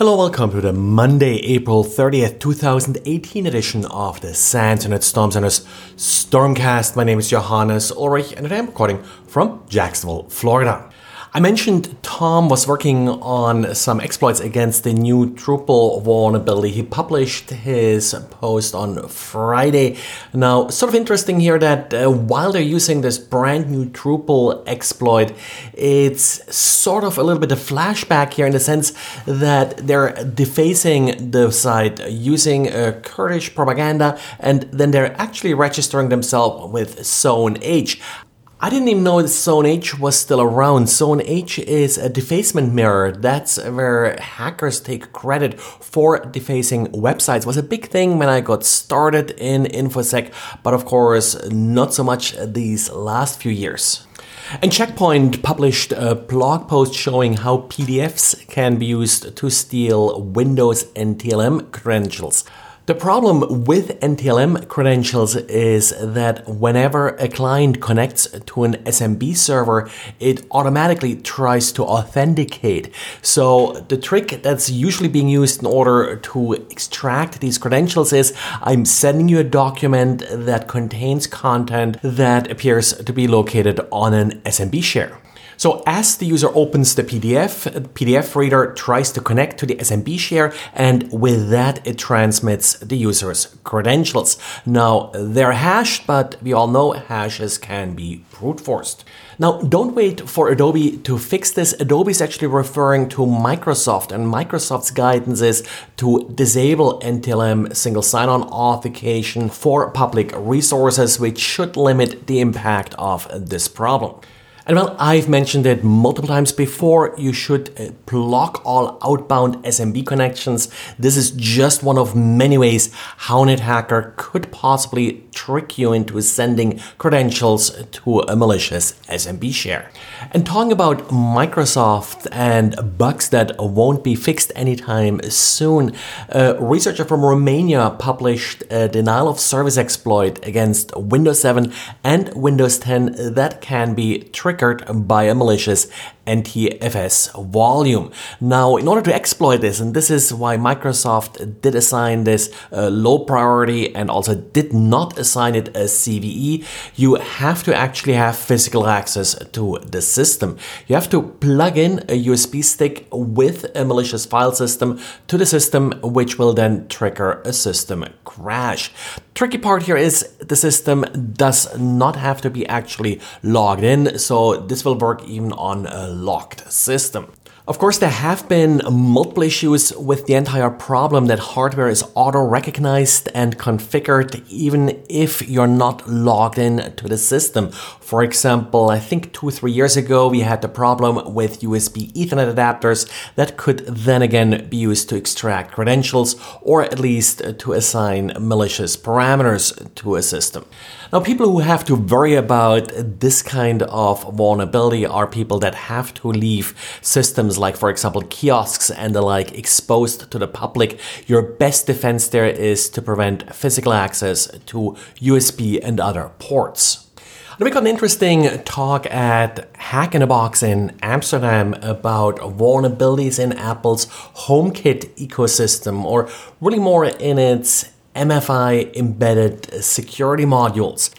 Hello, welcome to the Monday, April 30th, 2018 edition of the SANS Internet Storm Center's Stormcast. My name is Johannes Ulrich and I'm recording from Jacksonville, Florida. I mentioned Tom was working on some exploits against the new Drupal vulnerability. He published his post on Friday. Now, sort of interesting here that uh, while they're using this brand new Drupal exploit, it's sort of a little bit of flashback here in the sense that they're defacing the site using uh, Kurdish propaganda and then they're actually registering themselves with Zone H. I didn't even know Zone H was still around. Zone H is a defacement mirror. That's where hackers take credit for defacing websites. It was a big thing when I got started in InfoSec, but of course, not so much these last few years. And Checkpoint published a blog post showing how PDFs can be used to steal Windows NTLM credentials. The problem with NTLM credentials is that whenever a client connects to an SMB server, it automatically tries to authenticate. So the trick that's usually being used in order to extract these credentials is I'm sending you a document that contains content that appears to be located on an SMB share. So as the user opens the PDF, PDF reader tries to connect to the SMB share and with that it transmits the user's credentials. Now they're hashed, but we all know hashes can be brute forced. Now don't wait for Adobe to fix this. Adobe is actually referring to Microsoft and Microsoft's guidance is to disable NTLM single sign-on authentication for public resources, which should limit the impact of this problem. And well, I've mentioned it multiple times before. You should uh, block all outbound SMB connections. This is just one of many ways how an hacker could possibly trick you into sending credentials to a malicious SMB share. And talking about Microsoft and bugs that won't be fixed anytime soon, a researcher from Romania published a denial of service exploit against Windows 7 and Windows 10 that can be triggered by a malicious NTFS volume. Now, in order to exploit this, and this is why Microsoft did assign this uh, low priority and also did not assign it a CVE, you have to actually have physical access to the system. You have to plug in a USB stick with a malicious file system to the system, which will then trigger a system crash. Tricky part here is the system does not have to be actually logged in, so this will work even on locked system. Of course, there have been multiple issues with the entire problem that hardware is auto recognized and configured even if you're not logged in to the system. For example, I think two or three years ago, we had the problem with USB Ethernet adapters that could then again be used to extract credentials or at least to assign malicious parameters to a system. Now, people who have to worry about this kind of vulnerability are people that have to leave systems like, for example, kiosks and the like exposed to the public. Your best defense there is to prevent physical access to USB and other ports. Now we got an interesting talk at Hack in a Box in Amsterdam about vulnerabilities in Apple's HomeKit ecosystem, or really more in its MFI embedded security modules.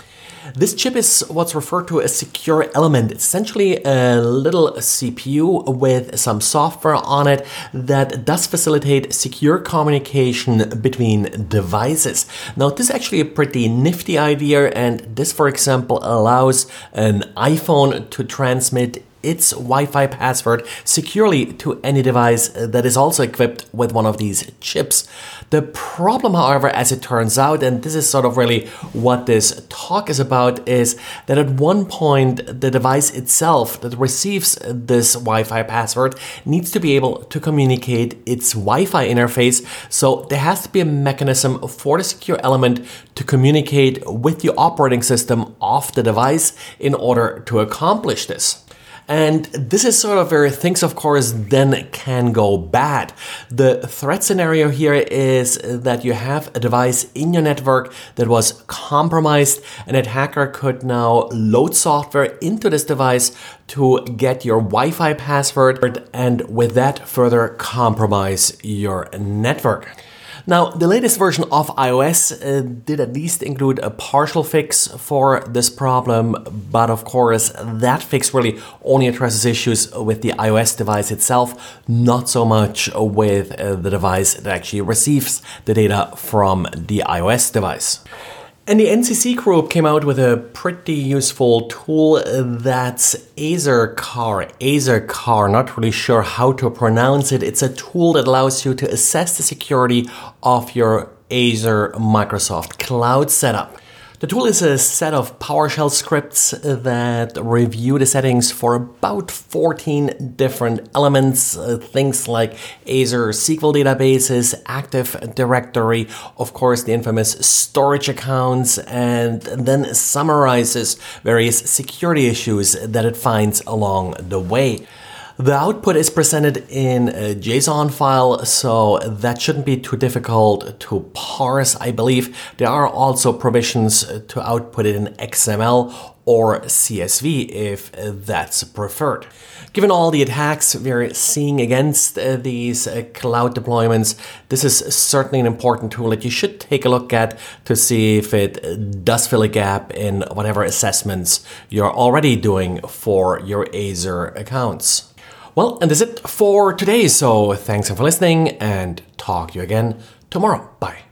This chip is what's referred to as secure element. It's essentially a little CPU with some software on it that does facilitate secure communication between devices. Now, this is actually a pretty nifty idea, and this, for example, allows an iPhone to transmit its Wi-Fi password securely to any device that is also equipped with one of these chips. The problem, however, as it turns out, and this is sort of really what this talk is about, is that at one point the device itself that receives this Wi-Fi password needs to be able to communicate its Wi-Fi interface. So there has to be a mechanism for the secure element to communicate with the operating system of the device in order to accomplish this. And this is sort of where things, of course, then can go bad. The threat scenario here is that you have a device in your network that was compromised, and a hacker could now load software into this device to get your Wi Fi password and with that further compromise your network. Now, the latest version of iOS uh, did at least include a partial fix for this problem, but of course, that fix really only addresses issues with the iOS device itself, not so much with uh, the device that actually receives the data from the iOS device. And the NCC group came out with a pretty useful tool that's Azucar. Azucar, not really sure how to pronounce it. It's a tool that allows you to assess the security of your Azure Microsoft Cloud setup. The tool is a set of PowerShell scripts that review the settings for about 14 different elements, uh, things like Azure SQL databases, Active Directory, of course, the infamous storage accounts, and then summarizes various security issues that it finds along the way. The output is presented in a JSON file, so that shouldn't be too difficult to parse. I believe there are also provisions to output it in XML or CSV if that's preferred. Given all the attacks we're seeing against uh, these uh, cloud deployments, this is certainly an important tool that you should take a look at to see if it does fill a gap in whatever assessments you're already doing for your Azure accounts. Well, and that's it for today. So thanks for listening and talk to you again tomorrow. Bye.